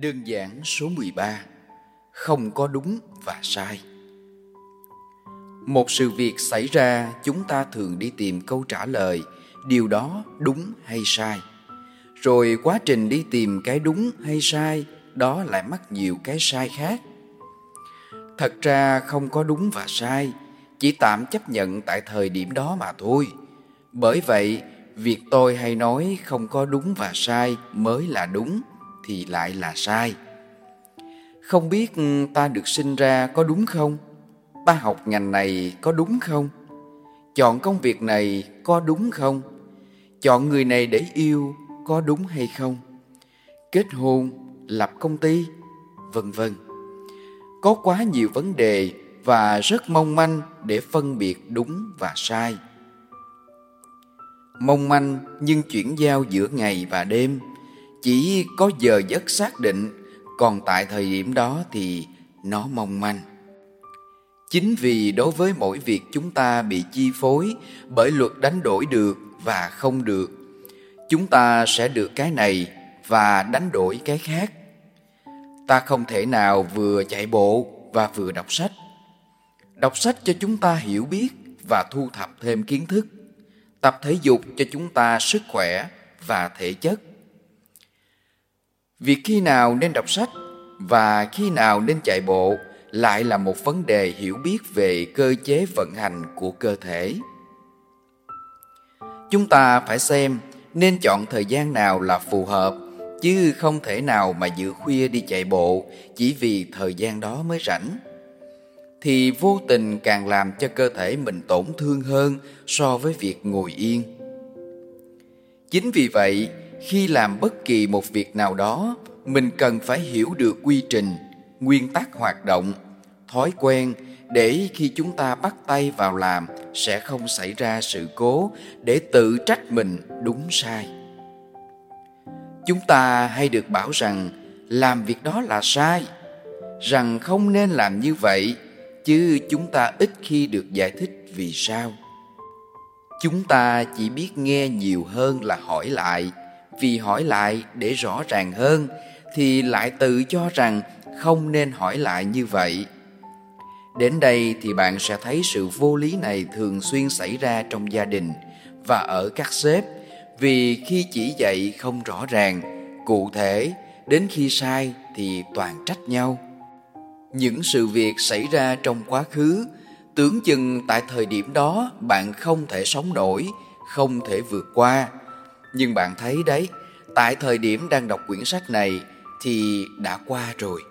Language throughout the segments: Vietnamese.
Đơn giản số 13 Không có đúng và sai. Một sự việc xảy ra, chúng ta thường đi tìm câu trả lời, Điều đó đúng hay sai. Rồi quá trình đi tìm cái đúng hay sai, Đó lại mắc nhiều cái sai khác. Thật ra không có đúng và sai, Chỉ tạm chấp nhận tại thời điểm đó mà thôi. Bởi vậy, việc tôi hay nói không có đúng và sai mới là đúng thì lại là sai. Không biết ừ, ta được sinh ra có đúng không? Ta học ngành này có đúng không? Chọn công việc này có đúng không? Chọn người này để yêu có đúng hay không? Kết hôn, lập công ty, vân vân. Có quá nhiều vấn đề và rất mong manh để phân biệt đúng và sai. Mong manh nhưng chuyển giao giữa ngày và đêm chỉ có giờ giấc xác định, còn tại thời điểm đó thì nó mong manh. Chính vì đối với mỗi việc chúng ta bị chi phối bởi luật đánh đổi được và không được, chúng ta sẽ được cái này và đánh đổi cái khác. Ta không thể nào vừa chạy bộ và vừa đọc sách. Đọc sách cho chúng ta hiểu biết và thu thập thêm kiến thức, tập thể dục cho chúng ta sức khỏe và thể chất việc khi nào nên đọc sách và khi nào nên chạy bộ lại là một vấn đề hiểu biết về cơ chế vận hành của cơ thể. Chúng ta phải xem nên chọn thời gian nào là phù hợp, chứ không thể nào mà giữa khuya đi chạy bộ chỉ vì thời gian đó mới rảnh. Thì vô tình càng làm cho cơ thể mình tổn thương hơn so với việc ngồi yên. Chính vì vậy khi làm bất kỳ một việc nào đó, mình cần phải hiểu được quy trình, nguyên tắc hoạt động, thói quen để khi chúng ta bắt tay vào làm sẽ không xảy ra sự cố để tự trách mình đúng sai. Chúng ta hay được bảo rằng làm việc đó là sai, rằng không nên làm như vậy, chứ chúng ta ít khi được giải thích vì sao. Chúng ta chỉ biết nghe nhiều hơn là hỏi lại vì hỏi lại để rõ ràng hơn, thì lại tự cho rằng không nên hỏi lại như vậy. Đến đây thì bạn sẽ thấy sự vô lý này thường xuyên xảy ra trong gia đình và ở các sếp vì khi chỉ dạy không rõ ràng, cụ thể, đến khi sai thì toàn trách nhau. Những sự việc xảy ra trong quá khứ, tưởng chừng tại thời điểm đó bạn không thể sống nổi, không thể vượt qua nhưng bạn thấy đấy, tại thời điểm đang đọc quyển sách này thì đã qua rồi.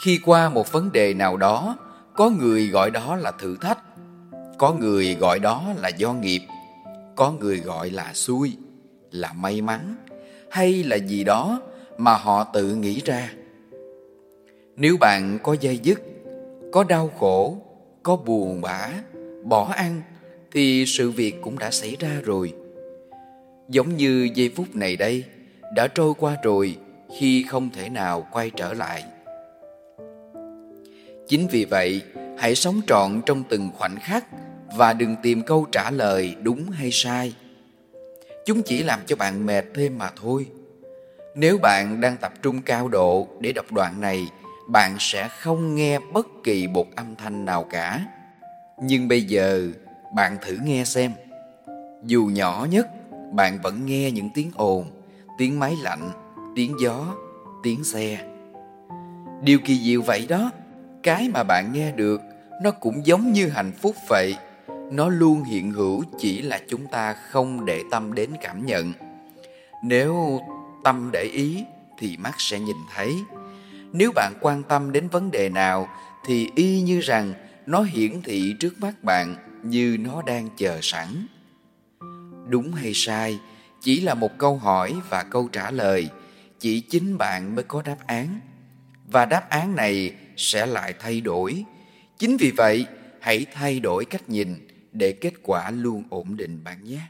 Khi qua một vấn đề nào đó, có người gọi đó là thử thách, có người gọi đó là do nghiệp, có người gọi là xui, là may mắn hay là gì đó mà họ tự nghĩ ra. Nếu bạn có dây dứt, có đau khổ, có buồn bã, bỏ ăn thì sự việc cũng đã xảy ra rồi giống như giây phút này đây, đã trôi qua rồi khi không thể nào quay trở lại. Chính vì vậy, hãy sống trọn trong từng khoảnh khắc và đừng tìm câu trả lời đúng hay sai. Chúng chỉ làm cho bạn mệt thêm mà thôi. Nếu bạn đang tập trung cao độ để đọc đoạn này, bạn sẽ không nghe bất kỳ một âm thanh nào cả. Nhưng bây giờ, bạn thử nghe xem. Dù nhỏ nhất bạn vẫn nghe những tiếng ồn, tiếng máy lạnh, tiếng gió, tiếng xe. Điều kỳ diệu vậy đó, cái mà bạn nghe được, nó cũng giống như hạnh phúc vậy. Nó luôn hiện hữu chỉ là chúng ta không để tâm đến cảm nhận. Nếu tâm để ý, thì mắt sẽ nhìn thấy. Nếu bạn quan tâm đến vấn đề nào, thì y như rằng nó hiển thị trước mắt bạn như nó đang chờ sẵn đúng hay sai, chỉ là một câu hỏi và câu trả lời, chỉ chính bạn mới có đáp án. Và đáp án này sẽ lại thay đổi. Chính vì vậy, hãy thay đổi cách nhìn để kết quả luôn ổn định bạn nhé.